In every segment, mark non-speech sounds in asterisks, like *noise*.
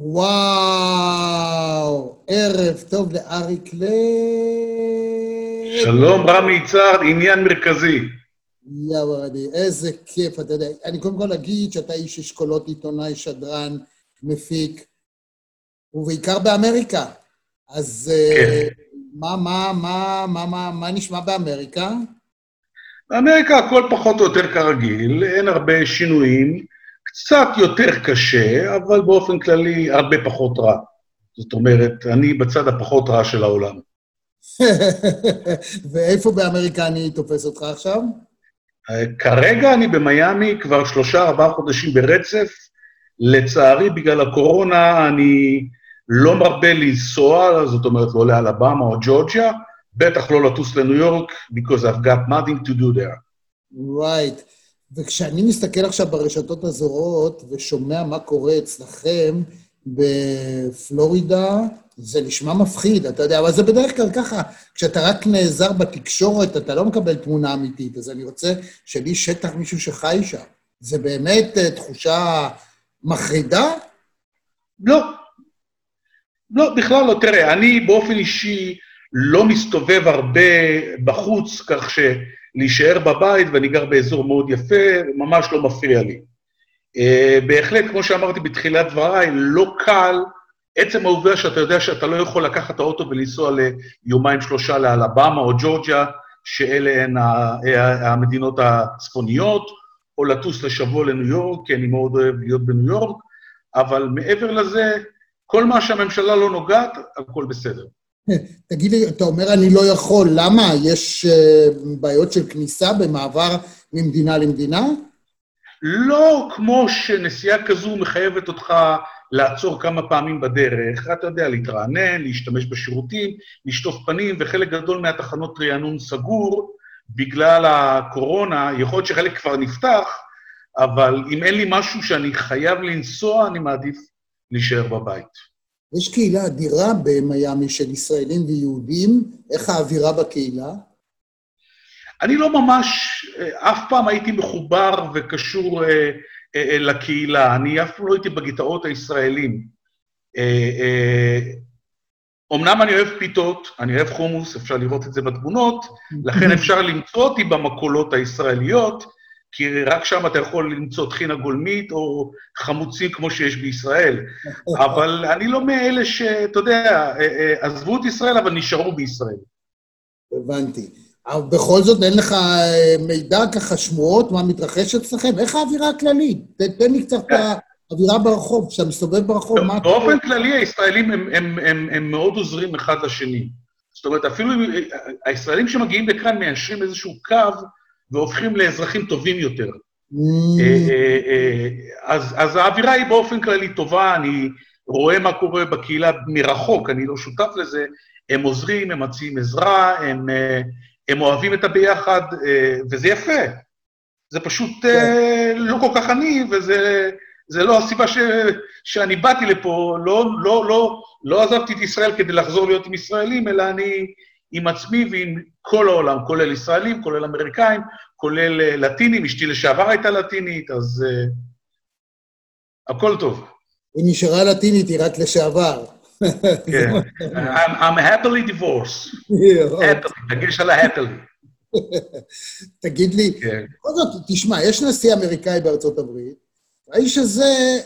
וואו, ערב טוב לאריק לב. שלום, רמי יצהר, עניין מרכזי. יא ורדי, איזה כיף, אתה יודע. אני קודם כל אגיד שאתה איש אשכולות עיתונאי, שדרן, מפיק, ובעיקר באמריקה. אז כן. מה, מה, מה, מה, מה, מה נשמע באמריקה? באמריקה הכל פחות או יותר כרגיל, אין הרבה שינויים, קצת יותר קשה, אבל באופן כללי הרבה פחות רע. זאת אומרת, אני בצד הפחות רע של העולם. *laughs* ואיפה באמריקה אני תופס אותך עכשיו? כרגע אני במיאמי כבר שלושה, ארבעה חודשים ברצף. לצערי, בגלל הקורונה, אני לא מרבה לנסוע, זאת אומרת, לא לאלבמה או ג'ורג'יה, בטח לא לטוס לניו יורק, because I've got nothing to do there. Right. וכשאני מסתכל עכשיו ברשתות הזרות ושומע מה קורה אצלכם בפלורידה, זה נשמע מפחיד, אתה יודע, אבל זה בדרך כלל ככה, כשאתה רק נעזר בתקשורת, אתה לא מקבל תמונה אמיתית, אז אני רוצה שלי שטח מישהו שחי שם. זה באמת uh, תחושה מחרידה? לא. לא, בכלל לא. תראה, אני באופן אישי לא מסתובב הרבה בחוץ, כך שלהישאר בבית, ואני גר באזור מאוד יפה, ממש לא מפריע לי. Uh, בהחלט, כמו שאמרתי בתחילת דבריי, לא קל עצם העובדה שאתה יודע שאתה לא יכול לקחת את האוטו ולנסוע ליומיים-שלושה לאלבמה או ג'ורג'יה, שאלה הן המדינות הצפוניות, או לטוס לשבוע לניו יורק, כי אני מאוד אוהב להיות בניו יורק, אבל מעבר לזה, כל מה שהממשלה לא נוגעת, הכל בסדר. תגיד לי, אתה אומר אני לא יכול, למה? יש uh, בעיות של כניסה במעבר ממדינה למדינה? לא כמו שנסיעה כזו מחייבת אותך לעצור כמה פעמים בדרך, אתה יודע, להתרענן, להשתמש בשירותים, לשטוף פנים, וחלק גדול מהתחנות רענון סגור בגלל הקורונה, יכול להיות שחלק כבר נפתח, אבל אם אין לי משהו שאני חייב לנסוע, אני מעדיף להישאר בבית. יש קהילה אדירה במיאמי של ישראלים ויהודים, איך האווירה בקהילה? אני לא ממש, אף פעם הייתי מחובר וקשור אה, אה, לקהילה. אני אף פעם לא הייתי בגטאות הישראלים. אמנם אני אוהב פיתות, אני אוהב חומוס, אפשר לראות את זה בתמונות, לכן *laughs* אפשר למצוא אותי במקולות הישראליות, כי רק שם אתה יכול למצוא טחינה גולמית או חמוצים כמו שיש בישראל. אבל אני לא מאלה שאתה יודע, עזבו את ישראל, אבל נשארו בישראל. הבנתי. אבל בכל זאת אין לך אה, מידע ככה, שמועות, מה מתרחש אצלכם? איך האווירה הכללית? תן לי קצת את האווירה ברחוב, כשאתה מסתובב ברחוב, מה... באופן כללי, הישראלים הם, הם, הם, הם מאוד עוזרים אחד לשני. זאת אומרת, אפילו הישראלים שמגיעים לכאן מיישרים איזשהו קו והופכים לאזרחים טובים יותר. Mm. אה, אה, אז, אז האווירה היא באופן כללי טובה, אני רואה מה קורה בקהילה מרחוק, אני לא שותף לזה, הם עוזרים, הם מציעים עזרה, הם... הם אוהבים את הביחד, אה, וזה יפה. זה פשוט כן. אה, לא כל כך עני, וזה לא הסיבה ש, שאני באתי לפה, לא, לא, לא, לא עזבתי את ישראל כדי לחזור להיות עם ישראלים, אלא אני עם עצמי ועם כל העולם, כולל ישראלים, כולל אמריקאים, כולל אה, לטינים, אשתי לשעבר הייתה לטינית, אז uh, הכל טוב. היא נשארה לטינית, היא רק לשעבר. כן. I'm happily divorced. happily, דגש על ה-happily. *laughs* תגיד לי, כן. בכל זאת, תשמע, יש נשיא אמריקאי בארצות הברית, האיש הזה,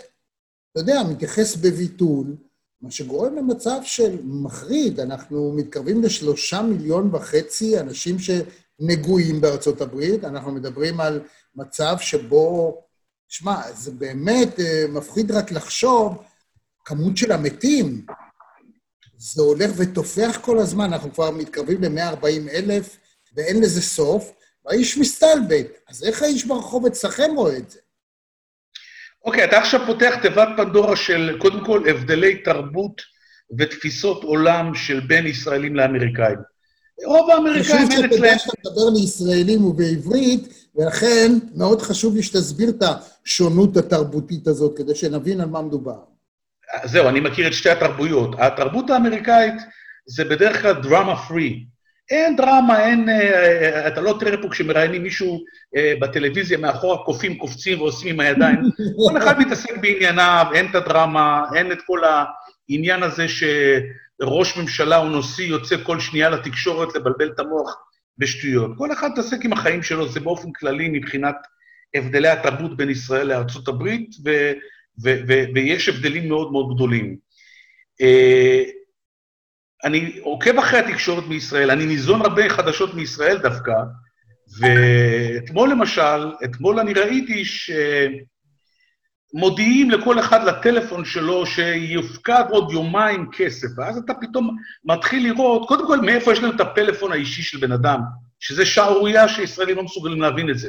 אתה יודע, מתייחס בביטול, מה שגורם למצב של מחריד. אנחנו מתקרבים לשלושה מיליון וחצי אנשים שנגועים בארצות הברית, אנחנו מדברים על מצב שבו, שמע, זה באמת אה, מפחיד רק לחשוב, כמות של המתים, זה הולך ותופח כל הזמן, אנחנו כבר מתקרבים ל-140 אלף, ואין לזה סוף, והאיש מסתלבט. אז איך האיש ברחוב אצלכם רואה את זה? אוקיי, אתה עכשיו פותח תיבת פנדורה של, קודם כל, הבדלי תרבות ותפיסות עולם של בין ישראלים לאמריקאים. רוב האמריקאים אין אצלם... חשוב שתדע שאתה מדבר לישראלים ובעברית, ולכן מאוד חשוב לי שתסביר את השונות התרבותית הזאת, כדי שנבין על מה מדובר. זהו, אני מכיר את שתי התרבויות. התרבות האמריקאית זה בדרך כלל דרמה פרי. אין דרמה, אין... אה, אתה לא תראה פה כשמראיינים מישהו אה, בטלוויזיה מאחורה, קופים, קופצים ועושים עם הידיים. *laughs* כל אחד מתעסק בענייניו, אין את הדרמה, אין את כל העניין הזה שראש ממשלה או נשיא יוצא כל שנייה לתקשורת לבלבל את המוח בשטויות. כל אחד מתעסק עם החיים שלו, זה באופן כללי מבחינת הבדלי התרבות בין ישראל לארצות הברית, ו, ו, ו, ויש הבדלים מאוד מאוד גדולים. אני עוקב אחרי התקשורת מישראל, אני ניזון הרבה חדשות מישראל דווקא, ואתמול למשל, אתמול אני ראיתי שמודיעים לכל אחד לטלפון שלו שיופקד עוד יומיים כסף, ואז אתה פתאום מתחיל לראות, קודם כל, מאיפה יש לנו את הפלאפון האישי של בן אדם, שזה שערורייה שישראלים לא מסוגלים להבין את זה.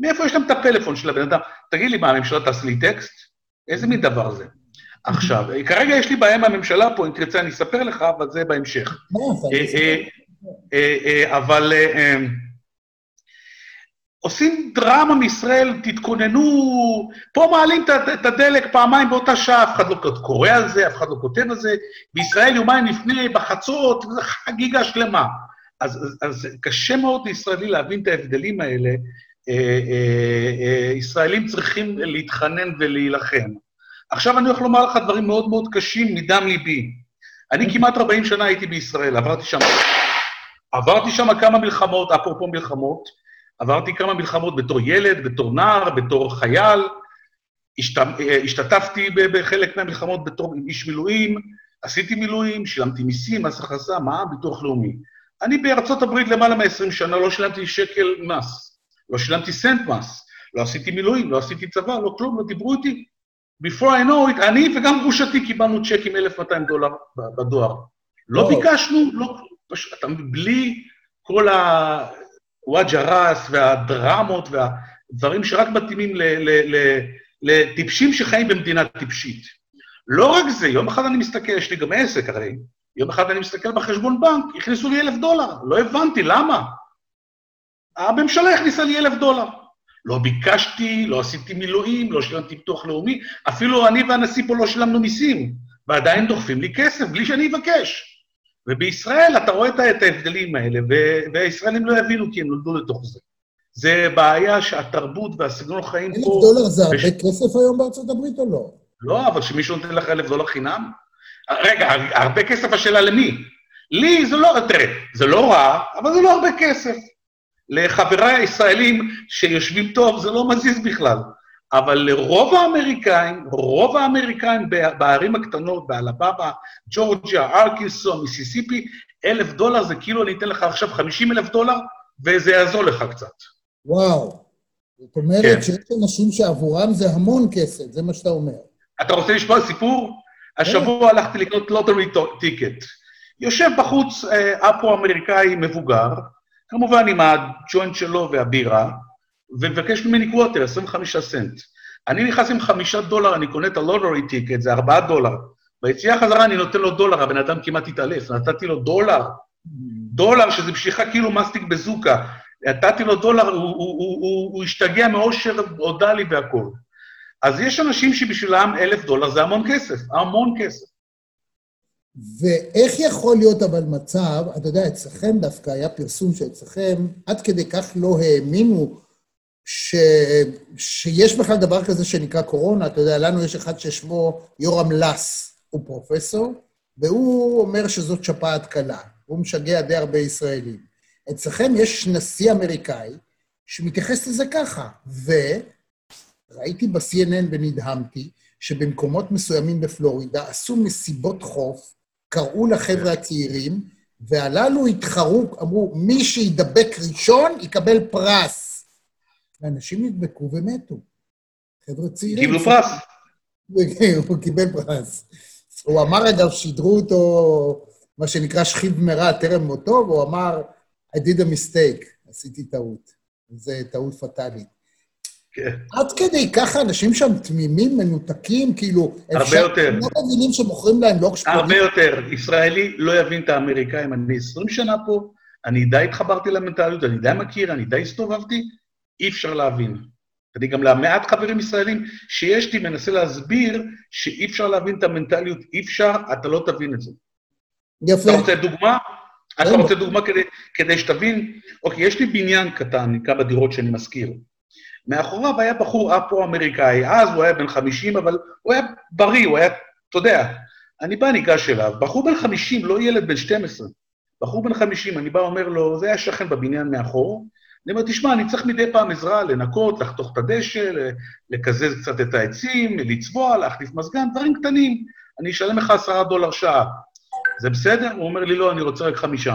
מאיפה יש להם את הפלאפון של הבן אדם? תגיד לי, מה, הממשלה תעשה לי טקסט? איזה מין דבר זה? עכשיו, כרגע יש לי בעיה עם הממשלה פה, אם תרצה אני אספר לך, אבל זה בהמשך. אה, אה, אה, אבל עושים דרמה מישראל, תתכוננו, פה מעלים את הדלק פעמיים באותה שעה, אף אחד לא קורא על זה, אף אחד לא כותב על זה, בישראל יומיים לפני, בחצות, חגיגה שלמה. אז, אז, אז קשה מאוד לישראלי להבין את ההבדלים האלה. ישראלים צריכים להתחנן ולהילחם. עכשיו אני הולך לומר לך דברים מאוד מאוד קשים מדם ליבי. אני כמעט 40 שנה הייתי בישראל, עברתי שם... עברתי שם כמה מלחמות, אפרופו מלחמות, עברתי כמה מלחמות בתור ילד, בתור נער, בתור חייל, השת... השתתפתי בחלק מהמלחמות בתור איש מילואים, עשיתי מילואים, שילמתי מיסים, מס הכנסה, מע"מ, ביטוח לאומי. אני בארצות הברית למעלה מ-20 שנה לא שילמתי שקל מס, לא שילמתי סנט מס, לא עשיתי מילואים, לא עשיתי צבא, לא כלום, לא דיברו איתי. Before I know it, אני וגם גרושתי קיבלנו צ'קים 1,200 דולר בדואר. לא ביקשנו, לא, פשוט, אתה בלי כל ה vouchers והדרמות והדברים שרק מתאימים לטיפשים שחיים במדינה טיפשית. לא רק זה, יום אחד אני מסתכל, יש לי גם עסק הרי, יום אחד אני מסתכל בחשבון בנק, הכניסו לי אלף דולר, לא הבנתי, למה? הממשלה הכניסה לי אלף דולר. לא ביקשתי, לא עשיתי מילואים, לא שילמתי ביטוח לאומי, אפילו אני והנשיא פה לא שילמנו מיסים, ועדיין דוחפים לי כסף בלי שאני אבקש. ובישראל אתה רואה את ההבדלים האלה, והישראלים לא יבינו כי הם נולדו לתוך זה. זה בעיה שהתרבות והסגנון חיים פה... אלף דולר זה הרבה וש... כסף היום בארצות הברית או לא? לא, אבל שמישהו נותן לך אלף דולר חינם? רגע, הרבה כסף השאלה למי? לי זה לא, תראה, זה לא רע, אבל זה לא הרבה כסף. לחבריי הישראלים שיושבים טוב, זה לא מזיז בכלל. אבל לרוב האמריקאים, רוב האמריקאים בערים הקטנות, באלבמה, ג'ורג'יה, ארקינסו, מיסיסיפי, אלף דולר זה כאילו אני אתן לך עכשיו 50 אלף דולר, וזה יעזור לך קצת. וואו. זאת אומרת כן. שיש אנשים שעבורם זה המון כסף, זה מה שאתה אומר. אתה רוצה לשמוע סיפור? השבוע כן. הלכתי לקנות lottery ticket. יושב בחוץ אה, אפרו-אמריקאי מבוגר, כמובן עם הג'וינט שלו והבירה, ומבקש ממני quarter, 25 סנט. אני נכנס עם חמישה דולר, אני קונה את ה lottery ticket, זה ארבעה דולר. ביציאה חזרה אני נותן לו דולר, הבן אדם כמעט התעלף, נתתי לו דולר. דולר, שזה בשבילך כאילו מסטיק בזוקה. נתתי לו דולר, הוא, הוא, הוא, הוא, הוא השתגע מאושר, הודה לי והכול. אז יש אנשים שבשבילם אלף דולר זה המון כסף, המון כסף. ואיך יכול להיות אבל מצב, אתה יודע, אצלכם דווקא היה פרסום שאצלכם, עד כדי כך לא האמינו ש... שיש בכלל דבר כזה שנקרא קורונה, אתה יודע, לנו יש אחד ששמו יורם לס, הוא פרופסור, והוא אומר שזאת שפעת קלה. הוא משגע די הרבה ישראלים. אצלכם יש נשיא אמריקאי שמתייחס לזה ככה, וראיתי ב-CNN ונדהמתי שבמקומות מסוימים בפלורידה עשו מסיבות חוף קראו לחבר'ה הצעירים, והללו התחרו, אמרו, מי שידבק ראשון יקבל פרס. ואנשים נדבקו ומתו. חבר'ה צעירים. קיבלו פרס. *laughs* הוא קיבל פרס. הוא אמר, אגב, שידרו אותו, מה שנקרא שכיב מרע טרם מותו, והוא אמר, I did a mistake, עשיתי טעות. זו טעות פטאלית. כן. עד כדי ככה אנשים שם תמימים, מנותקים, כאילו... הרבה יותר. הם לא מבינים שמוכרים להם לא שקולים. הרבה יותר. ישראלי לא יבין את האמריקאים. אני 20 שנה פה, אני די התחברתי למנטליות, אני די מכיר, אני די הסתובבתי, אי אפשר להבין. אני גם למעט חברים ישראלים שיש לי, מנסה להסביר שאי אפשר להבין את המנטליות, אי אפשר, אתה לא תבין את זה. יפה. אתה רוצה דוגמה? אתה רוצה דוגמה כדי, כדי שתבין? אוקיי, יש לי בניין קטן, כמה דירות שאני משכיר. מאחוריו היה בחור אפרו-אמריקאי, אז הוא היה בן 50, אבל הוא היה בריא, הוא היה, אתה יודע, אני בא, ניגש אליו, בחור בן 50, לא ילד בן 12, בחור בן 50, אני בא, אומר לו, זה היה שכן בבניין מאחור, אני אומר, תשמע, אני צריך מדי פעם עזרה לנקות, לחתוך את הדשא, לקזז קצת את העצים, לצבוע, להחליף מזגן, דברים קטנים. אני אשלם לך עשרה דולר שעה. זה בסדר? הוא אומר לי, לא, אני רוצה רק חמישה.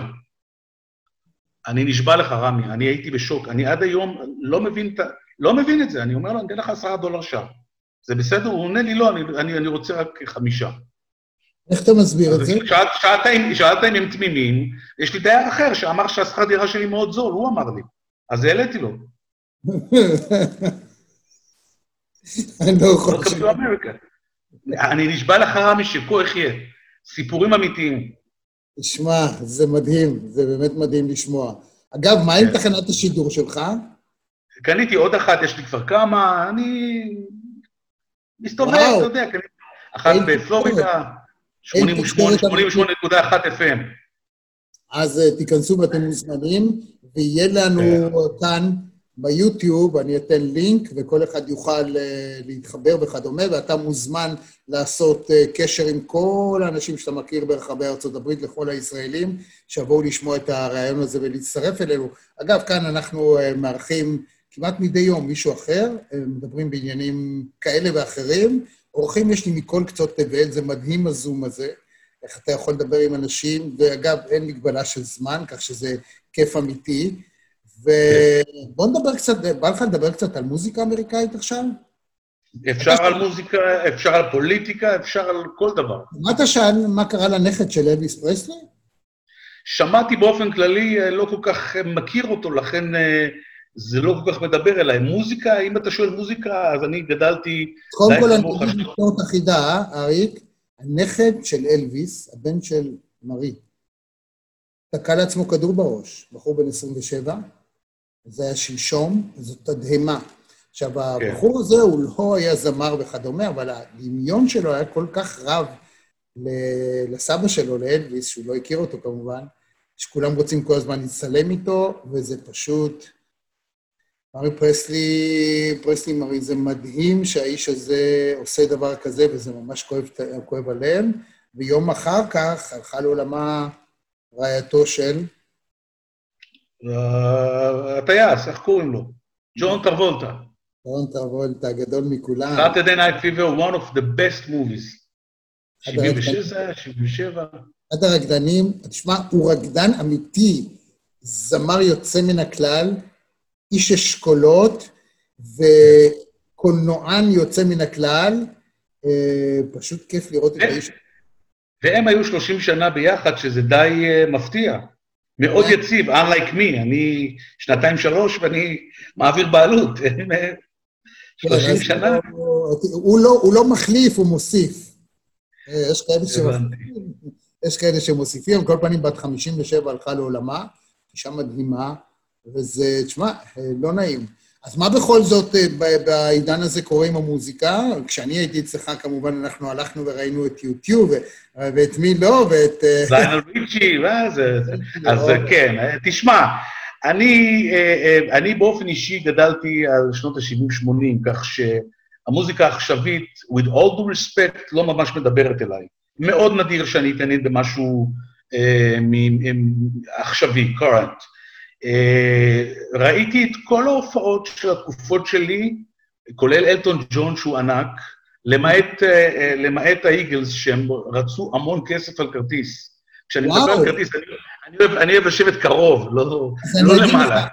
אני נשבע לך, רמי, אני הייתי בשוק. אני עד היום לא מבין, לא מבין את זה. אני אומר לו, אני אתן לך עשרה דולר שעה. זה בסדר? הוא עונה לי, לא, אני, אני, אני רוצה רק חמישה. איך אתה מסביר את זה? שאלת, שאלת, שאלת אם הם תמימים, יש לי דייר אחר שאמר שהשכר דירה שלי מאוד זול, הוא אמר לי. אז העליתי לו. *laughs* אני לא חושב. אני נשבע לך, רמי, שכה יחיה. סיפורים אמיתיים. תשמע, זה מדהים, זה באמת מדהים לשמוע. אגב, מה עם כן. תחנת השידור שלך? קניתי עוד אחת, יש לי כבר כמה, אני מסתובב, אתה יודע, קניתי אחת בפלורידה, 88.1 FM. אז אה, תיכנסו ואתם מוזמנים, ויהיה לנו כן. כאן ביוטיוב, אני אתן לינק, וכל אחד יוכל אה, להתחבר וכדומה, ואתה מוזמן לעשות אה, קשר עם כל האנשים שאתה מכיר ברחבי הברית, לכל הישראלים, שיבואו לשמוע את הרעיון הזה ולהצטרף אלינו. אגב, כאן אנחנו מארחים כמעט מדי יום מישהו אחר, מדברים בעניינים כאלה ואחרים. אורחים יש לי מכל קצות תבל, זה מדהים הזום הזה. איך אתה יכול לדבר עם אנשים, ואגב, אין מגבלה של זמן, כך שזה כיף אמיתי. ובוא נדבר קצת, בא לך לדבר קצת על מוזיקה אמריקאית עכשיו? אפשר על מוזיקה, אפשר על פוליטיקה, אפשר על כל דבר. מה אתה שאל, מה קרה לנכד של אלוויס פרסלי? שמעתי באופן כללי, אה, לא כל כך אה, מכיר אותו, לכן אה, זה לא כל כך מדבר אליי. מוזיקה, אם אתה שואל מוזיקה, אז אני גדלתי... קודם כל, אני אגיד ביקורת אחידה, אריק, הנכד של אלוויס, הבן של מרי, תקע לעצמו כדור בראש, בחור בן 27, זה היה שלשום, זו תדהמה. עכשיו, כן. הבחור הזה הוא לא היה זמר וכדומה, אבל הדמיון שלו היה כל כך רב לסבא שלו, לאלוויס, שהוא לא הכיר אותו כמובן, שכולם רוצים כל הזמן להצטלם איתו, וזה פשוט... מרי פרסלי, פרסלי מרי, זה מדהים שהאיש הזה עושה דבר כזה, וזה ממש כואב, כואב הלב. ויום אחר כך הלכה לעולמה רעייתו של... הטייס, איך קוראים לו? ג'ון טרוולטה. ג'ון טרוולטה, הגדול מכולם. Saturday Night Fever, one of the best movies. 76, 77. אחד הרקדנים, תשמע, הוא רקדן אמיתי, זמר יוצא מן הכלל. איש אשכולות וקולנוען יוצא מן הכלל. אה, פשוט כיף לראות את האיש. והם היו 30 שנה ביחד, שזה די uh, מפתיע. מאוד כן. יציב, unlike me, אני שנתיים-שלוש ואני מעביר בעלות. *laughs* 30 כן, שנה. הוא לא, הוא לא מחליף, הוא מוסיף. אה, יש כאלה שמוסיפים, יש כאלה שמוסיפים, כל פנים בת 57 הלכה לעולמה, אישה מדהימה. וזה, תשמע, לא נעים. אז מה בכל זאת אה, בעידן הזה קורה עם המוזיקה? כשאני הייתי אצלך, כמובן, אנחנו הלכנו וראינו את יוטיוב, ואת מי לא, ואת... אה, *laughs* זיינל ריצ'י, מה זה? *laughs* אז כן, אה, תשמע, אני, אני באופן אישי גדלתי על שנות ה-70-80, כך שהמוזיקה העכשווית, with all due respect, לא ממש מדברת אליי. מאוד נדיר שאני אתעניין במשהו עכשווי, current. אה, ראיתי את כל ההופעות של התקופות שלי, כולל אלטון ג'ון שהוא ענק, למעט, אה, אה, למעט האיגלס, שהם רצו המון כסף על כרטיס. כשאני מדבר על כרטיס, אני, אני, אוהב, אני אוהב לשבת קרוב, לא, לא למעלה. לך,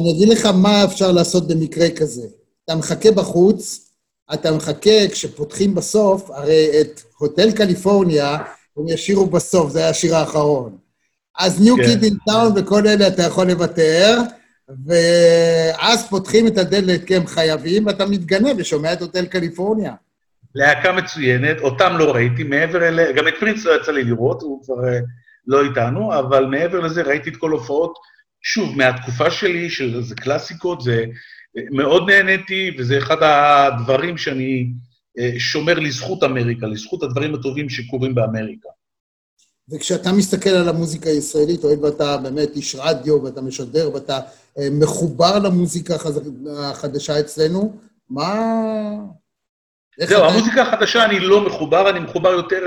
אני אגיד לך מה אפשר לעשות במקרה כזה. אתה מחכה בחוץ, אתה מחכה, כשפותחים בסוף, הרי את הוטל קליפורניה, הם ישירו בסוף, זה היה השיר האחרון. אז ניו קיד אין טאון וכל אלה אתה יכול לוותר, ואז פותחים את הדלת כי הם חייבים, ואתה מתגנב ושומע את הוטל קליפורניה. להקה מצוינת, אותם לא ראיתי, מעבר אלה, גם את פרינס לא יצא לי לראות, הוא כבר uh, לא איתנו, אבל מעבר לזה ראיתי את כל הופעות, שוב, מהתקופה שלי, שזה קלאסיקות, זה מאוד נהניתי, וזה אחד הדברים שאני uh, שומר לזכות אמריקה, לזכות הדברים הטובים שקורים באמריקה. וכשאתה מסתכל על המוזיקה הישראלית, הואיל ואתה באמת איש רדיו ואתה משדר ואתה אה, מחובר למוזיקה החדשה אצלנו, מה... זהו, אתה... המוזיקה החדשה אני לא מחובר, אני מחובר יותר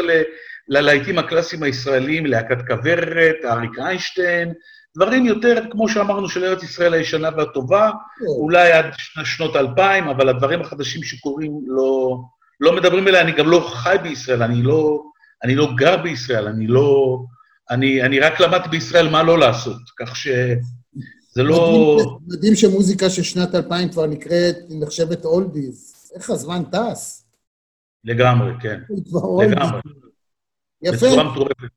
ללהיטים הקלאסיים הישראלים, להקת כוורת, אריק איינשטיין, דברים יותר, כמו שאמרנו, של ארץ ישראל הישנה והטובה, אולי עד שנות האלפיים, אבל הדברים החדשים שקורים לא, לא מדברים אליי, אני גם לא חי בישראל, אני לא, אני לא גר בישראל, אני לא... אני, אני רק למדתי בישראל מה לא לעשות, כך שזה לא... מדהים שמוזיקה של שנת 2000 כבר נקראת, נחשבת אולדיז. איך הזמן טס? לגמרי, כן. לגמרי. יפה. בצורה מטורפת.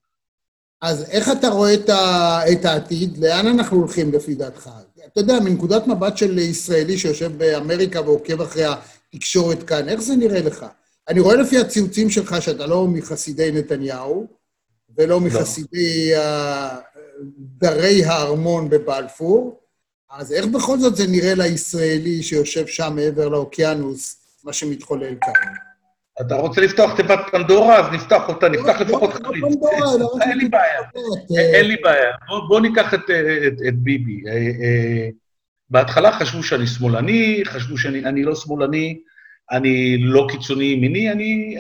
אז איך אתה רואה את, ה, את העתיד? לאן אנחנו הולכים לפי דעתך? אתה יודע, מנקודת מבט של ישראלי שיושב באמריקה ועוקב אחרי התקשורת כאן, איך זה נראה לך? אני רואה לפי הציוצים שלך שאתה לא מחסידי נתניהו, ולא לא. מחסידי לא. דרי הארמון בבלפור, אז איך בכל זאת זה נראה לישראלי שיושב שם מעבר לאוקיינוס, מה שמתחולל כאן? אתה רוצה לפתוח תיבת פנדורה? אז נפתח אותה, נפתח לא, לפחות חריץ. אין לי בעיה, אין לי בעיה. בוא ניקח את ביבי. אה, אה, בהתחלה חשבו שאני שמאלני, חשבו שאני לא שמאלני, אני לא קיצוני ימיני,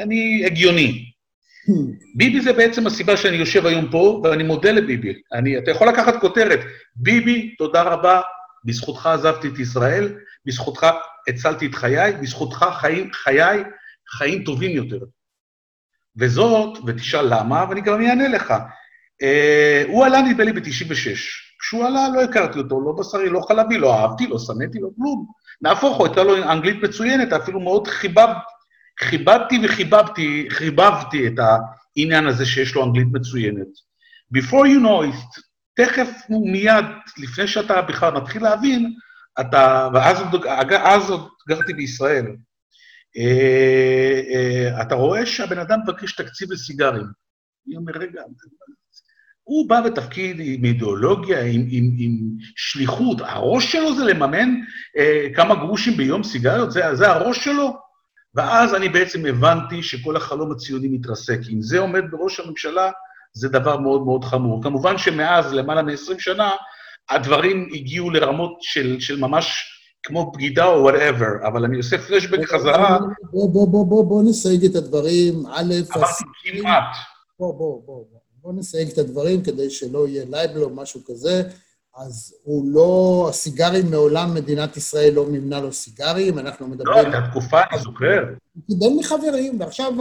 אני הגיוני. ביבי זה בעצם הסיבה שאני יושב היום פה, ואני מודה לביבי. אני, אתה יכול לקחת כותרת, ביבי, תודה רבה, בזכותך עזבתי את ישראל, בזכותך הצלתי את חיי, בזכותך חיים, חיי חיים טובים יותר. וזאת, ותשאל למה, ואני גם אענה לך. אה, הוא עלה נדמה לי ב-96. כשהוא עלה לא הכרתי אותו, לא בשרי, לא חלבי, לא אהבתי, לא שנאתי, לא כלום. נהפוך הוא, הייתה לו אנגלית מצוינת, אפילו מאוד חיבב, כיבדתי וחיבבתי, חיבבתי את העניין הזה שיש לו אנגלית מצוינת. Before you know it, תכף מיד, לפני שאתה בכלל מתחיל להבין, אתה, ואז אז עוד גרתי בישראל, אה, אה, אתה רואה שהבן אדם מבקש תקציב לסיגרים. אני אומר, רגע, הוא בא בתפקיד עם אידיאולוגיה, עם, עם, עם שליחות, הראש שלו זה לממן אה, כמה גרושים ביום סיגריות, זה, זה הראש שלו? ואז אני בעצם הבנתי שכל החלום הציוני מתרסק. אם זה עומד בראש הממשלה, זה דבר מאוד מאוד חמור. כמובן שמאז, למעלה מ-20 שנה, הדברים הגיעו לרמות של, של ממש כמו בגידה או whatever, אבל אני עושה פלשבק חזרה... בוא, בוא, בוא, בוא, בוא נסייג את הדברים. א', אמרתי כמעט. בוא, בוא, בוא, בוא נסייג את הדברים כדי שלא יהיה libel או משהו כזה. אז הוא לא, הסיגרים מעולם מדינת ישראל לא מימנה לו סיגרים, אנחנו מדברים... לא, הייתה תקופה, אני זוכר. הוא קיבל מחברים, ועכשיו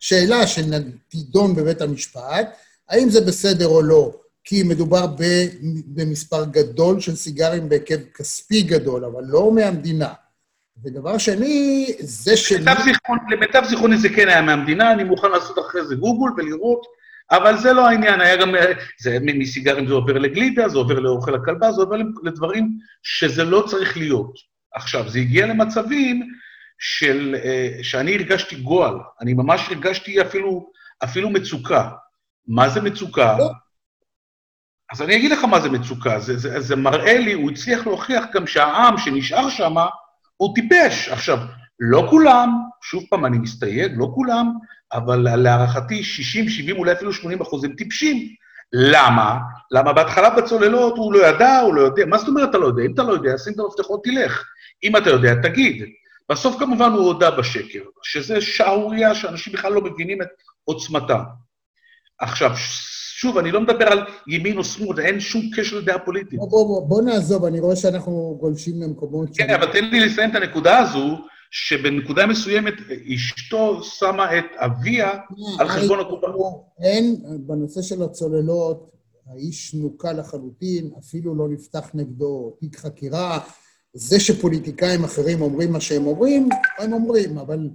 השאלה שתידון בבית המשפט, האם זה בסדר או לא, כי מדובר במספר גדול של סיגרים בהיקף כספי גדול, אבל לא מהמדינה. ודבר שני, זה ש... למיטב זיכרוני זה כן היה מהמדינה, אני מוכן לעשות אחרי זה גוגל ולראות, אבל זה לא העניין, היה גם... זה, מסיגרים זה עובר לגלידה, זה עובר לאוכל הכלבה, זה עובר לדברים שזה לא צריך להיות. עכשיו, זה הגיע למצבים של... אה, שאני הרגשתי גועל, אני ממש הרגשתי אפילו, אפילו מצוקה. מה זה מצוקה? אז אני אגיד לך מה זה מצוקה, זה, זה, זה מראה לי, הוא הצליח להוכיח גם שהעם שנשאר שם, הוא טיפש. עכשיו, לא כולם, שוב פעם, אני מסתייג, לא כולם, אבל להערכתי 60, 70, אולי אפילו 80 אחוז הם טיפשים. למה? למה בהתחלה בצוללות הוא לא ידע, הוא לא יודע. מה זאת אומרת אתה לא יודע? אם אתה לא יודע, שים את המפתחות, תלך. אם אתה יודע, תגיד. בסוף כמובן הוא הודה בשקר, שזה שערורייה שאנשים בכלל לא מבינים את עוצמתה. עכשיו, שוב, אני לא מדבר על ימין או שמאל, אין שום קשר לדעה פוליטית. בוא, בוא, בוא, נעזוב, אני רואה שאנחנו גולשים למקומות... כן, אבל תן לי לסיים את הנקודה הזו, שבנקודה מסוימת אשתו שמה את אביה אה, על חשבון הקופה. אין, בנושא של הצוללות, האיש נוקה לחלוטין, אפילו לא נפתח נגדו תיק חקירה. זה שפוליטיקאים אחרים אומרים מה שהם אומרים, הם אומרים, אבל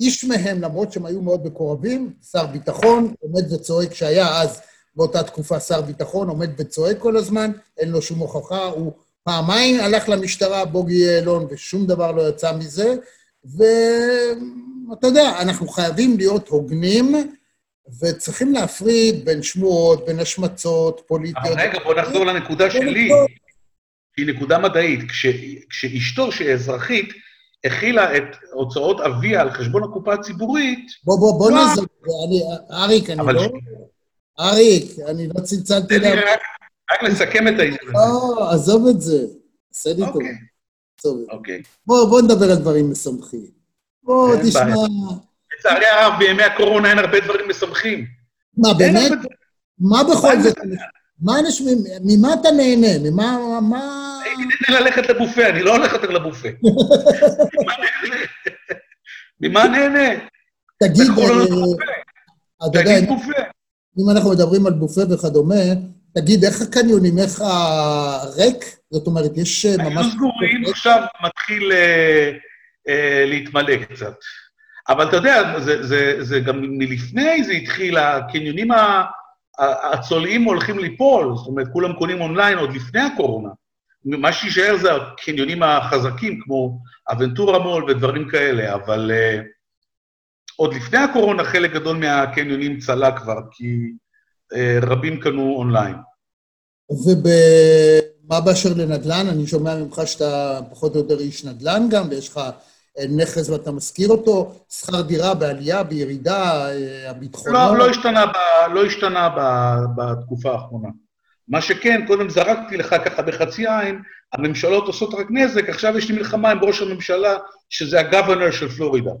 איש מהם, למרות שהם היו מאוד מקורבים, שר ביטחון, עומד וצועק, שהיה אז, באותה תקופה שר ביטחון, עומד וצועק כל הזמן, אין לו שום הוכחה, הוא פעמיים הלך למשטרה, בוגי יעלון, ושום דבר לא יצא מזה, ואתה יודע, אנחנו חייבים להיות הוגנים, וצריכים להפריד בין שמועות, בין השמצות פוליטיות. רגע, בוא נחזור לנקודה שלי, שהיא נקודה מדעית. כש, כשאשתו, שהיא אזרחית, הכילה את הוצאות אביה על חשבון הקופה הציבורית... בוא, בוא, בוא לא... נעזור, אריק, אני. לא... אריק, אני לא צלצלתי לה... רק לסכם את העניין הזה. לא, עזוב את זה. עשה לי טוב. אוקיי. בוא נדבר על דברים משמחים. בוא, תשמע... לצערי הרב, בימי הקורונה אין הרבה דברים משמחים. מה, באמת? מה בכל זאת? מה אנשים, ממה אתה נהנה? ממה, מה... הייתי נהנה ללכת לבופה, אני לא הולך יותר לבופה. *laughs* ממה נהנה? תגיד, אה, אתה יודע, אם אנחנו מדברים על בופה וכדומה, תגיד, איך הקניונים, איך הריק? זאת אומרת, יש אה, ממש... היו סגורים, עכשיו מתחיל אה, להתמלא קצת. אבל אתה יודע, זה, זה, זה גם מלפני זה התחיל, הקניונים הצולעים הולכים ליפול, זאת אומרת, כולם קונים אונליין עוד לפני הקורונה. מה שיישאר זה הקניונים החזקים, כמו אבנטורה מול ודברים כאלה, אבל uh, עוד לפני הקורונה חלק גדול מהקניונים צלה כבר, כי uh, רבים קנו אונליין. ומה באשר לנדל"ן? אני שומע ממך שאתה פחות או יותר איש נדל"ן גם, ויש לך נכס ואתה משכיר אותו, שכר דירה בעלייה, בירידה, אה, הביטחונות? לא, לא השתנה, ב, לא השתנה ב, בתקופה האחרונה. מה שכן, קודם זרקתי לך ככה בחצי עין, הממשלות עושות רק נזק, עכשיו יש לי מלחמה עם ראש הממשלה, שזה הגוונר של פלורידה.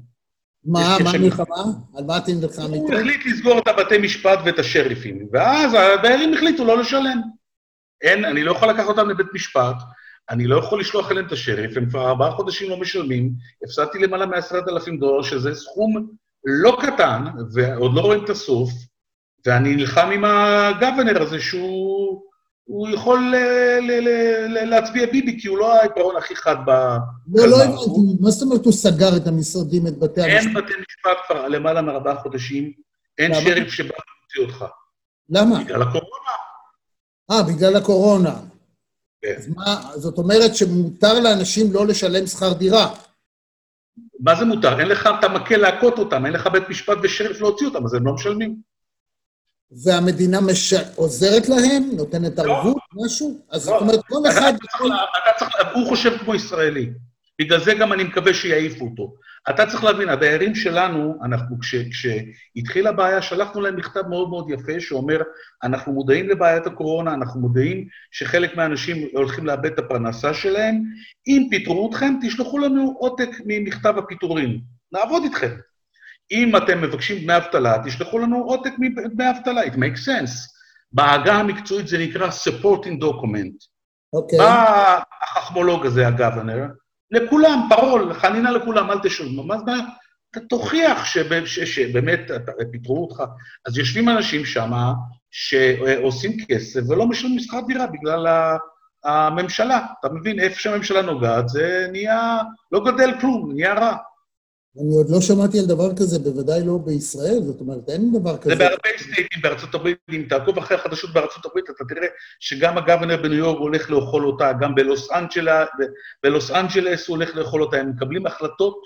מה, מה המלחמה? על מה אתם נלחם איתו? הוא החליט לסגור את הבתי משפט ואת השריפים, ואז הדיירים החליטו לא לשלם. אין, אני לא יכול לקחת אותם לבית משפט, אני לא יכול לשלוח אליהם את השריף, הם כבר ארבעה חודשים לא משלמים, הפסדתי למעלה מעשרת אלפים דולר, שזה סכום לא קטן, ועוד לא רואים את הסוף, ואני נלחם עם הגוונר הזה שהוא הוא יכול ל- ל- ל- להצביע ביבי, כי הוא לא העיקרון הכי חד ב... לא, לא הבנתי, מה זאת אומרת הוא סגר את המשרדים, את בתי המשפט? אין בתי משפט כבר למעלה מארבעה חודשים, אין שריף שבא להוציא אותך. למה? בגלל הקורונה. אה, בגלל הקורונה. כן. אז מה, זאת אומרת שמותר לאנשים לא לשלם שכר דירה. מה זה מותר? אין לך את המקל להכות אותם, אין לך בית משפט ושריף להוציא אותם, אז הם לא משלמים. והמדינה מש... עוזרת להם? נותנת לא. ערבות? לא. משהו? אז לא. זאת אומרת, כל אחד... אתה צריך, אתה צריך, הוא חושב כמו ישראלי. בגלל זה גם אני מקווה שיעיפו אותו. אתה צריך להבין, הדיירים שלנו, אנחנו, כש, כשהתחילה הבעיה, שלחנו להם מכתב מאוד מאוד יפה שאומר, אנחנו מודעים לבעיית הקורונה, אנחנו מודעים שחלק מהאנשים הולכים לאבד את הפרנסה שלהם, אם פיטרו אתכם, תשלחו לנו עותק ממכתב הפיטורים, נעבוד איתכם. אם אתם מבקשים דמי אבטלה, תשלחו לנו עותק מדמי אבטלה, it makes sense. בעגה המקצועית זה נקרא supporting document. אוקיי. Okay. בא החכמולוג הזה, הגוונר, לכולם, פרול, חנינה לכולם, אל תשלמו. מה זה? אתה תוכיח שבאמת פיטרו אותך. אז יושבים אנשים שם שעושים כסף ולא משלמים שכר דירה בגלל הממשלה. אתה מבין, איפה שהממשלה נוגעת, זה נהיה, לא גדל כלום, נהיה רע. אני עוד לא שמעתי על דבר כזה, בוודאי לא בישראל, זאת אומרת, אין דבר כזה. זה בהרבה סטייטים בארצות הברית, אם תעקוב אחרי החדשות בארצות הברית, אתה תראה שגם הגוונר בניו יורק הולך לאכול אותה, גם בלוס, אנג'לה, בלוס אנג'לס הוא הולך לאכול אותה, הם מקבלים החלטות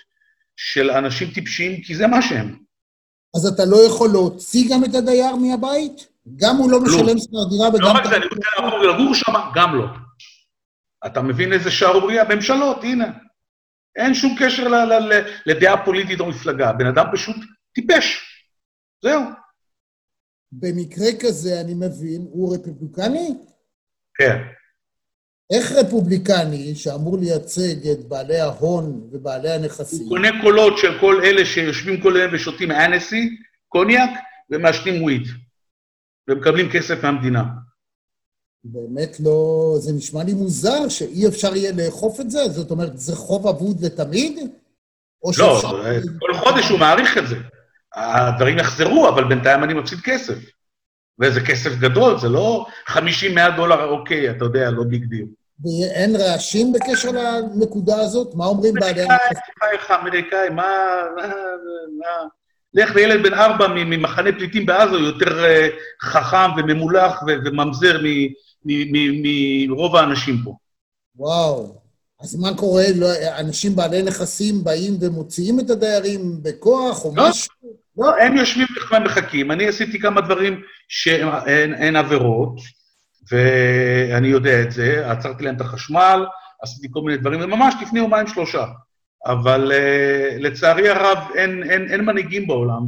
של אנשים טיפשיים, כי זה מה שהם. אז אתה לא יכול להוציא גם את הדייר מהבית? גם הוא לא משלם שכר דירה וגם... לא רק זה, אני רוצה לעבור לגור שם, גם לא. אתה מבין איזה שערורייה? ממשלות, הנה. אין שום קשר לדעה פוליטית או מפלגה, הבן אדם פשוט טיפש. זהו. במקרה כזה, אני מבין, הוא רפובליקני? כן. איך רפובליקני, שאמור לייצג את בעלי ההון ובעלי הנכסים... הוא קונה קולות של כל אלה שיושבים כל היום ושותים אנסי, קוניאק, ומעשנים weed. ומקבלים כסף מהמדינה. באמת לא... זה נשמע לי מוזר שאי אפשר יהיה לאכוף את זה? זאת אומרת, זה חוב אבוד לתמיד? לא. כל חודש הוא מאריך את זה. הדברים יחזרו, אבל בינתיים אני מפסיד כסף. וזה כסף גדול, זה לא 50-100 דולר, אוקיי, אתה יודע, לא big deal. ואין רעשים בקשר לנקודה הזאת? מה אומרים בעלי? אמריקאי, אמריקאי, מה... לך לילד בן ארבע ממחנה פליטים בעזה, הוא יותר אה, חכם וממולח וממזר מרוב האנשים פה. וואו. אז מה קורה? לא, אנשים בעלי נכסים באים ומוציאים את הדיירים בכוח או לא, משהו? לא, הם יושבים ומחכים. אני עשיתי כמה דברים שאין עבירות, ואני יודע את זה. עצרתי להם את החשמל, עשיתי כל מיני דברים, וממש לפני יומיים שלושה. אבל uh, לצערי הרב אין, אין, אין מנהיגים בעולם,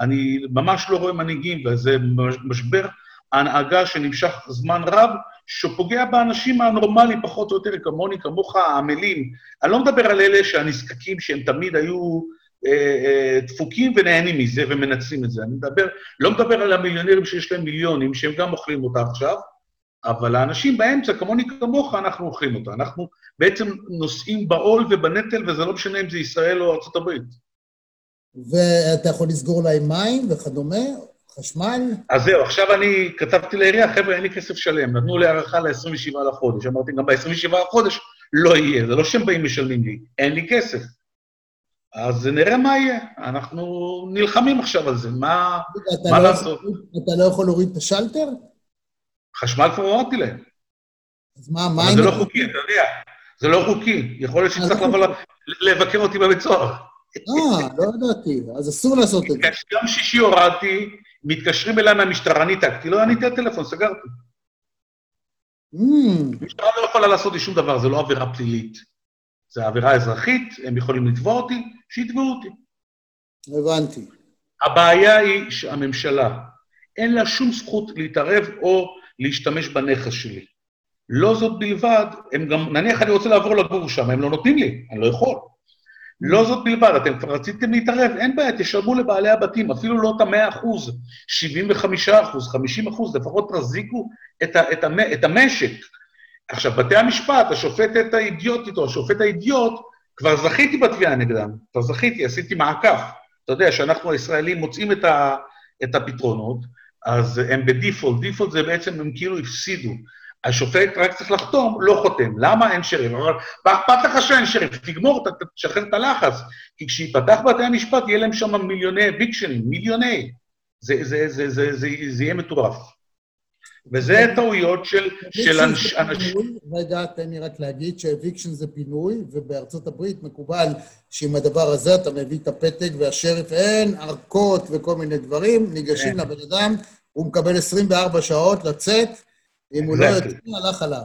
אני ממש לא רואה מנהיגים, וזה משבר ההנהגה שנמשך זמן רב, שפוגע באנשים הנורמליים פחות או יותר, כמוני, כמוך, העמלים. אני לא מדבר על אלה שהנזקקים, שהם תמיד היו אה, אה, דפוקים ונהנים מזה ומנצלים את זה. אני מדבר, לא מדבר על המיליונרים שיש להם מיליונים, שהם גם אוכלים אותה עכשיו, אבל האנשים באמצע, כמוני כמוך, אנחנו אוכלים אותה. אנחנו בעצם נושאים בעול ובנטל, וזה לא משנה אם זה ישראל או ארה"ב. ואתה יכול לסגור להם מים וכדומה, חשמל? אז זהו, עכשיו אני כתבתי לעירייה, חבר'ה, אין לי כסף שלם, נתנו לי הערכה ל-27 לחודש. אמרתי, גם ב-27 לחודש לא יהיה, זה לא שהם באים משלמים לי, אין לי כסף. אז נראה מה יהיה. אנחנו נלחמים עכשיו על זה, מה, מה לא לעשות? אתה לא יכול להוריד את השלטר? חשמל כבר הורדתי להם. אז מה, מה... אבל זה לא חוקי, אתה יודע. זה לא חוקי. יכול להיות שצריך לבוא לבקר אותי בבית סוהר. אה, לא ידעתי, אז אסור לעשות את זה. *laughs* יום שישי הורדתי, מתקשרים אליי מהמשטרה, ניתקתי, לא עניתי לטלפון, סגרתי. המשטרה לא יכולה לעשות לי שום דבר, זה לא עבירה פלילית. זה עבירה אזרחית, הם יכולים לתבוע אותי, שיתבעו אותי. הבנתי. הבעיה היא שהממשלה, אין לה שום זכות להתערב או להשתמש בנכס שלי. לא זאת בלבד, הם גם, נניח אני רוצה לעבור לגור שם, הם לא נותנים לי, אני לא יכול. לא זאת בלבד, אתם כבר רציתם להתערב, אין בעיה, תשלמו לבעלי הבתים, אפילו לא את המאה אחוז, 75 אחוז, 50 אחוז, לפחות תחזיקו את, את, את המשק. עכשיו, בתי המשפט, השופטת האידיוטית או השופט האידיוט, כבר זכיתי בתביעה נגדם, כבר זכיתי, עשיתי מעקף. אתה יודע שאנחנו הישראלים מוצאים את, ה, את הפתרונות, אז הם בדיפולט, דיפולט זה בעצם, הם כאילו הפסידו. השופט רק צריך לחתום, לא חותם. למה אין שריף? אבל מה אכפת לך שאין שריף? תגמור, תשחרר את הלחץ. כי כשיפתח בתי המשפט, יהיה להם שם מיליוני אביקשנים, מיליוני. זה, זה, זה, זה, זה, זה יהיה מטורף. וזה טעויות של, של אנשים... רגע, תן לי רק להגיד שאביקשן זה פינוי, ובארצות הברית מקובל שעם הדבר הזה אתה מביא את הפתק והשריף, אין ארכות וכל מיני דברים, ניגשים כן. לבן אדם, הוא מקבל 24 שעות לצאת, אם הוא לא יוצא, הלך עליו.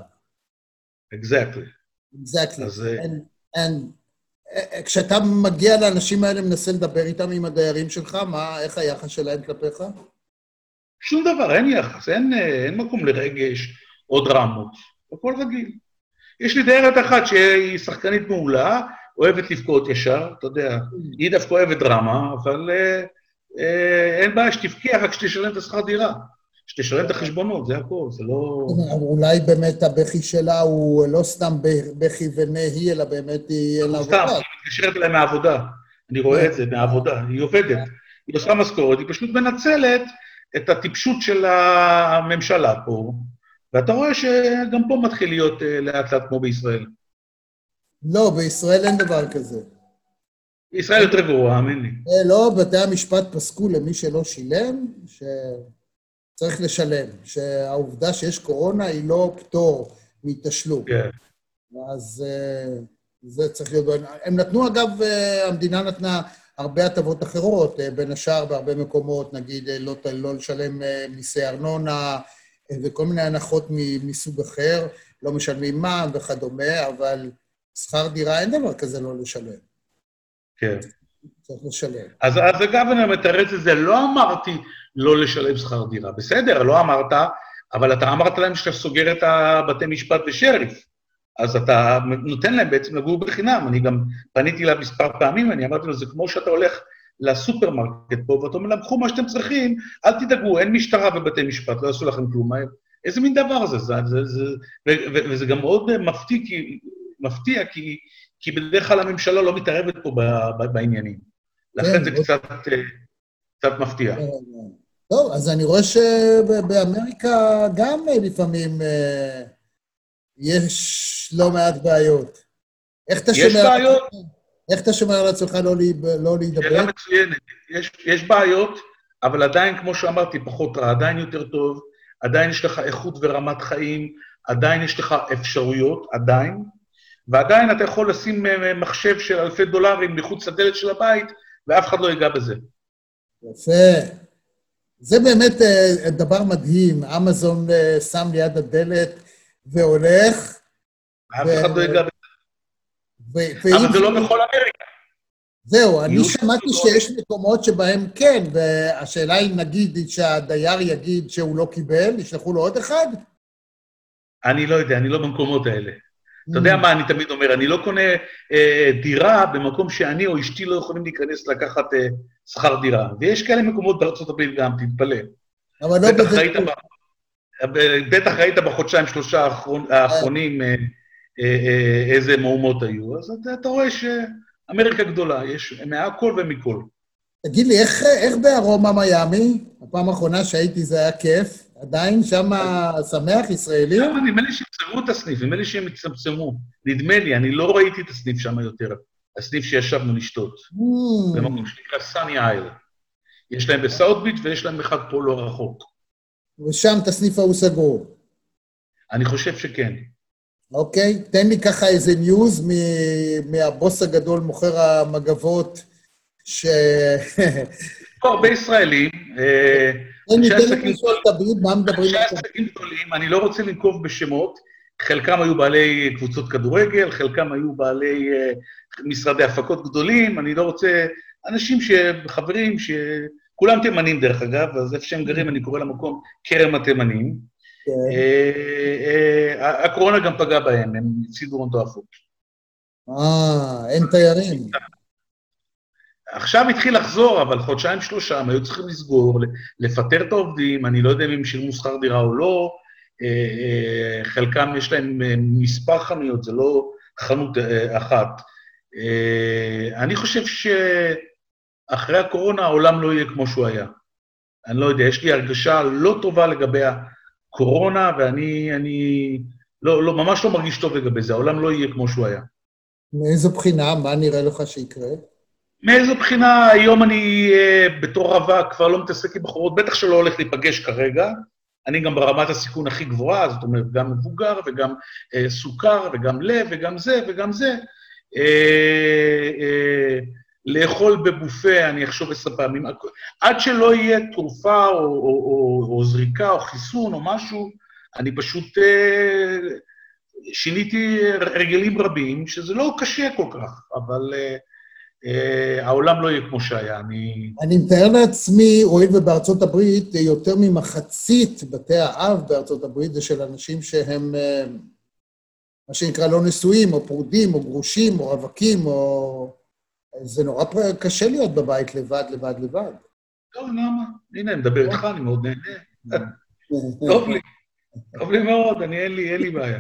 Exactly. Exactly. אז... כשאתה מגיע לאנשים האלה, מנסה לדבר איתם, עם הדיירים שלך, מה, איך היחס שלהם כלפיך? שום דבר, אין יחס, אין, אין מקום לרגש או דרמות, הכל רגיל. יש לי דיירת אחת שהיא שחקנית מעולה, אוהבת לבכות ישר, אתה יודע, היא דווקא אוהבת דרמה, אבל אה, אה, אין בעיה שתבכה רק כשתשלם את השכר דירה. שתשלם את החשבונות, זה הכול, זה לא... אולי באמת הבכי שלה הוא לא סתם בכי ונהי, אלא באמת היא אין לה עבודה. סתם, היא מתקשרת אליי מהעבודה. אני רואה את זה, מהעבודה. היא עובדת. היא עושה משכורת, היא פשוט מנצלת את הטיפשות של הממשלה פה, ואתה רואה שגם פה מתחיל להיות אה, לאט לאט כמו בישראל. לא, בישראל אין דבר כזה. בישראל יותר גרוע, האמין לי. אה, לא, בתי המשפט פסקו למי שלא שילם, ש... צריך לשלם, שהעובדה שיש קורונה היא לא פטור מתשלום. כן. אז uh, זה צריך להיות... הם נתנו, אגב, uh, המדינה נתנה הרבה הטבות אחרות, uh, בין השאר בהרבה מקומות, נגיד לא, לא לשלם מיסי ארנונה וכל מיני הנחות מסוג אחר, לא משלמים מע"מ וכדומה, אבל שכר דירה אין דבר כזה לא לשלם. כן. צריך לשלם. אז, אז אני מתרץ את זה, לא אמרתי לא לשלם שכר דירה. בסדר, לא אמרת, אבל אתה אמרת להם שאתה סוגר את הבתי משפט ושריף. אז אתה נותן להם בעצם לגור בחינם. אני גם פניתי אליו מספר פעמים, אני אמרתי לו, זה כמו שאתה הולך לסופרמרקט פה, ואתה אומר להם, קחו מה שאתם צריכים, אל תדאגו, אין משטרה בבתי משפט, לא יעשו לכם כלום. איזה מין דבר זה? זה, זה, זה ו, ו, וזה גם מאוד מפתיע, כי, מפתיע כי, כי בדרך כלל הממשלה לא מתערבת פה ב, ב, בעניינים. לכן זה קצת, קצת מפתיע. טוב, אז אני רואה שבאמריקה גם לפעמים אה, יש לא מעט בעיות. איך אתה שומר... יש בעיות. איך אתה שומר על עצמך לא, לא להידבק? שאלה מצוינת. יש, יש בעיות, אבל עדיין, כמו שאמרתי, פחות רע, עדיין יותר טוב, עדיין יש לך איכות ורמת חיים, עדיין יש לך אפשרויות, עדיין, ועדיין אתה יכול לשים אה, מחשב של אלפי דולרים מחוץ לדלת של הבית, ואף אחד לא ייגע בזה. יפה. זה באמת uh, דבר מדהים, אמזון uh, שם ליד הדלת והולך. אף אחד לא ייגע בזה. אבל זה לא בכל אמריקה. זהו, אני שמעתי שיש מקומות שבהם כן, והשאלה היא, נגיד, שהדייר יגיד שהוא לא קיבל, ישלחו לו עוד אחד? אני לא יודע, אני לא במקומות האלה. אתה יודע. מה אני תמיד אומר, אני לא קונה אה, דירה במקום שאני או אשתי לא יכולים להיכנס לקחת אה, שכר דירה. ויש כאלה מקומות בארצות הברית גם, תתפלא. אבל לא בטח ראית, בטח ראית בחודשיים, שלושה האחרון, האחרונים אה, אה, אה, איזה מהומות היו, אז אתה, אתה רואה שאמריקה גדולה, יש מהכל ומכל. תגיד לי, איך, איך בארומה מיאמי? הפעם האחרונה שהייתי זה היה כיף. עדיין שם שמח, ישראלי? למה? נדמה לי סגרו את הסניף, נדמה לי שהם הצטמצמו. נדמה לי, אני לא ראיתי את הסניף שם יותר. הסניף שישבנו לשתות. Mm. במקום שנקרא סאני איילס. יש להם בסאות' ביץ' ויש להם אחד פה לא רחוק. ושם את הסניף ההוא סגרו. אני חושב שכן. אוקיי, תן לי ככה איזה news מהבוס הגדול, מוכר המגבות, ש... פה הרבה ישראלים. אה? עסקים גדולים, אני לא רוצה לנקוב בשמות, חלקם היו בעלי קבוצות כדורגל, חלקם היו בעלי אה, משרדי הפקות גדולים, אני לא רוצה... אנשים שחברים, שכולם תימנים דרך אגב, אז איפה שהם גרים אני קורא למקום כרם התימנים. כן. אה, הקורונה גם פגעה בהם, הם הפסידו הון תועפות. אה, אין תיירים. עכשיו התחיל לחזור, אבל חודשיים שלושה הם היו צריכים לסגור, לפטר את העובדים, אני לא יודע אם הם שילמו שכר דירה או לא, אה, אה, חלקם יש להם אה, מספר חנויות, זה לא חנות אחת. אני חושב שאחרי הקורונה העולם לא יהיה כמו שהוא היה. אני לא יודע, יש לי הרגשה לא טובה לגבי הקורונה, ואני אני לא, לא, ממש לא מרגיש טוב לגבי זה, העולם לא יהיה כמו שהוא היה. מאיזו בחינה? מה נראה לך שיקרה? מאיזו בחינה היום אני אה, בתור רווק כבר לא מתעסק עם בחורות, בטח שלא הולך להיפגש כרגע. אני גם ברמת הסיכון הכי גבוהה, זאת אומרת, גם מבוגר וגם אה, סוכר וגם לב וגם זה וגם זה. אה, אה, לאכול בבופה, אני אחשוב עשר פעמים. עד שלא יהיה תרופה או, או, או, או זריקה או חיסון או משהו, אני פשוט אה, שיניתי הרגלים רבים, שזה לא קשה כל כך, אבל... אה, העולם לא יהיה כמו שהיה. אני... אני מתאר לעצמי, הואיל ובארצות הברית יותר ממחצית בתי האב בארצות הברית זה של אנשים שהם אה, מה שנקרא לא נשואים, או פרודים, או גרושים, או רווקים, או... זה נורא קשה להיות בבית לבד, לבד, לבד. לא, למה? הנה, אני מדבר איתך, אני מאוד נהנה. טוב לי, טוב לי מאוד, אני, אין לי, אין לי בעיה.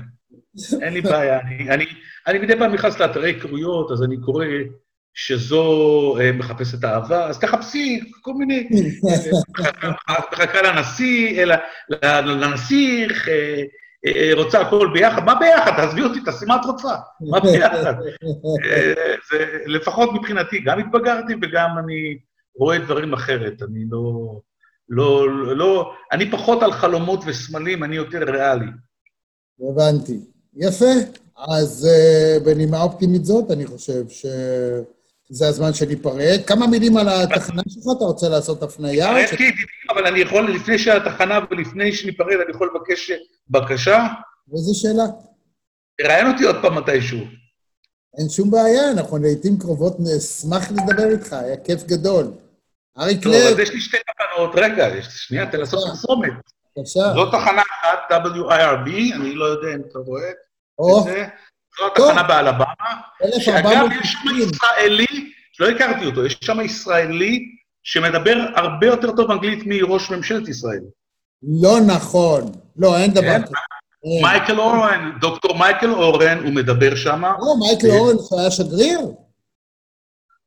אין לי בעיה. אני, אני, אני מדי פעם נכנס לאתרי היכרויות, אז אני קורא שזו אה, מחפשת אהבה, אז תחפשי כל מיני, *laughs* מחכה לנשיא, אלא לנסיך, אה, אה, רוצה הכל ביחד, מה ביחד? תעזבי אותי, תעשי מה את רוצה, מה ביחד? זה לפחות מבחינתי, גם התבגרתי וגם אני רואה דברים אחרת, אני לא, לא, לא, אני פחות על חלומות וסמלים, אני יותר ריאלי. הבנתי. יפה. אז בנימה אופטימית זאת, אני חושב ש... זה הזמן שניפרד. כמה מילים על התחנה *laughs* שלך, אתה רוצה לעשות הפנייה? יש לי ידידים, אבל אני יכול, לפני שהתחנה ולפני שניפרד, אני יכול לבקש בקשה? איזה שאלה? תראיין אותי עוד פעם מתישהו. אין שום בעיה, אנחנו לעיתים קרובות נשמח לדבר איתך, היה כיף גדול. אריק לב... טוב, אז יש לי שתי תחנות, רגע, שנייה, תן לעשות פרסומת. בבקשה. זו תחנה אחת, WIRB, אני לא יודע אם אתה רואה את זה. זו התחנה באלבמה, שאגב, יש שם ישראלי, שלא הכרתי אותו, יש שם ישראלי שמדבר הרבה יותר טוב אנגלית מראש ממשלת ישראל. לא נכון. לא, אין דבר כן? כזה. מייקל אורן, דוקטור מייקל אורן, הוא מדבר שם. לא, מייקל אה, אורן היה שגריר?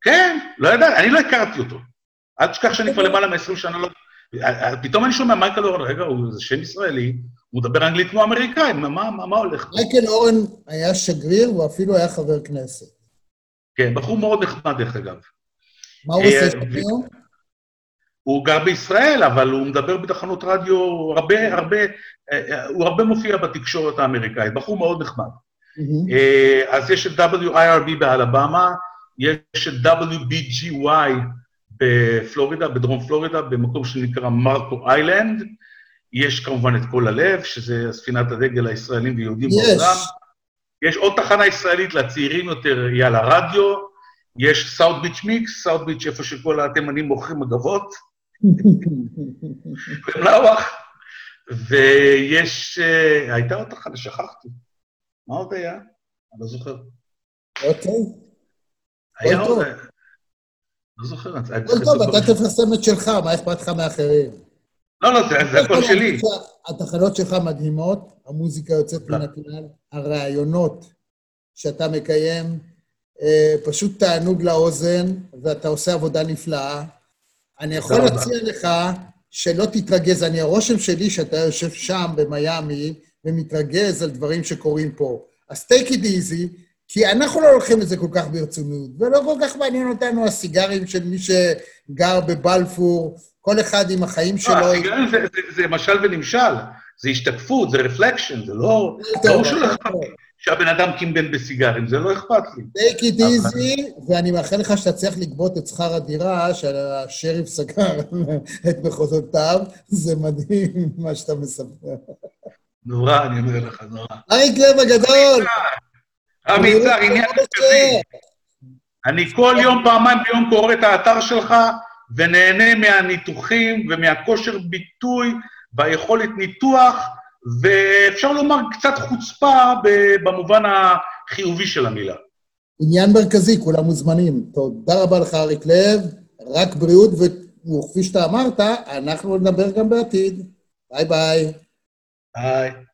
כן, לא יודע, אני לא הכרתי אותו. אל תשכח שאני כבר למעלה מ-20 שנה לא... אה, אה, פתאום אני שומע מייקל אורן, רגע, זה שם ישראלי, הוא מדבר אנגלית כמו אמריקאי, מה, מה, מה הולך? מייקל אורן היה שגריר, הוא אפילו היה חבר כנסת. כן, בחור מאוד נחמד, דרך אגב. מה הוא עושה שם היום? הוא גר בישראל, אבל הוא מדבר בתחנות רדיו, הרבה, הרבה, הוא הרבה מופיע בתקשורת האמריקאית, בחור מאוד נחמד. Mm-hmm. אז יש את WIRB באלבמה, יש את WBGY בפלורידה, בדרום פלורידה, במקום שנקרא מרקו איילנד, יש כמובן את כל הלב, שזה ספינת הדגל הישראלים ויהודים yes. בעולם. יש עוד תחנה ישראלית לצעירים יותר, היא על הרדיו, יש סאוט ביץ' מיקס, סאוט ביץ' איפה שכל התימנים מוכרים מגבות, *laughs* במלאווח, ויש... אה, הייתה עוד אחת, שכחתי. מה עוד היה? אני לא זוכר. אוקיי. היה עוד... לא זוכר. טוב, אתה תפרסם את שלך, מה אכפת לך מאחרים? לא, לא, זה הכל שלי. התחנות שלך מדהימות, המוזיקה יוצאת מן הכלל, הרעיונות שאתה מקיים, אה, פשוט תענוג לאוזן, ואתה עושה עבודה נפלאה. אני יכול להציע לך שלא תתרגז, אני, הרושם שלי שאתה יושב שם במיאמי ומתרגז על דברים שקורים פה. אז take it easy, כי אנחנו לא לוקחים את זה כל כך ברצינות, ולא כל כך מעניין אותנו הסיגרים של מי שגר בבלפור, כל אחד עם החיים לא, שלו. לא, הסיגרים זה, משל ונמשל, זה השתקפות, זה רפלקשן, זה לא... ברור שלא אכפת לי שהבן אדם קימבל בסיגרים, זה לא אכפת לי. take it easy, ואני מאחל לך שאתה צריך לגבות את שכר הדירה שהשריף סגר *laughs* את מחוזותיו, זה מדהים *laughs* מה שאתה מספר. נורא, אני אומר לך, נורא. אריק לב הגדול! רבי יצהר, עניין מרכזי. אני כל יום, פעמיים ביום קורא את האתר שלך ונהנה מהניתוחים ומהכושר ביטוי והיכולת ניתוח, ואפשר לומר קצת חוצפה במובן החיובי של המילה. עניין מרכזי, כולם מוזמנים. תודה רבה לך, אריק לב, רק בריאות, וכפי שאתה אמרת, אנחנו נדבר גם בעתיד. ביי ביי. ביי.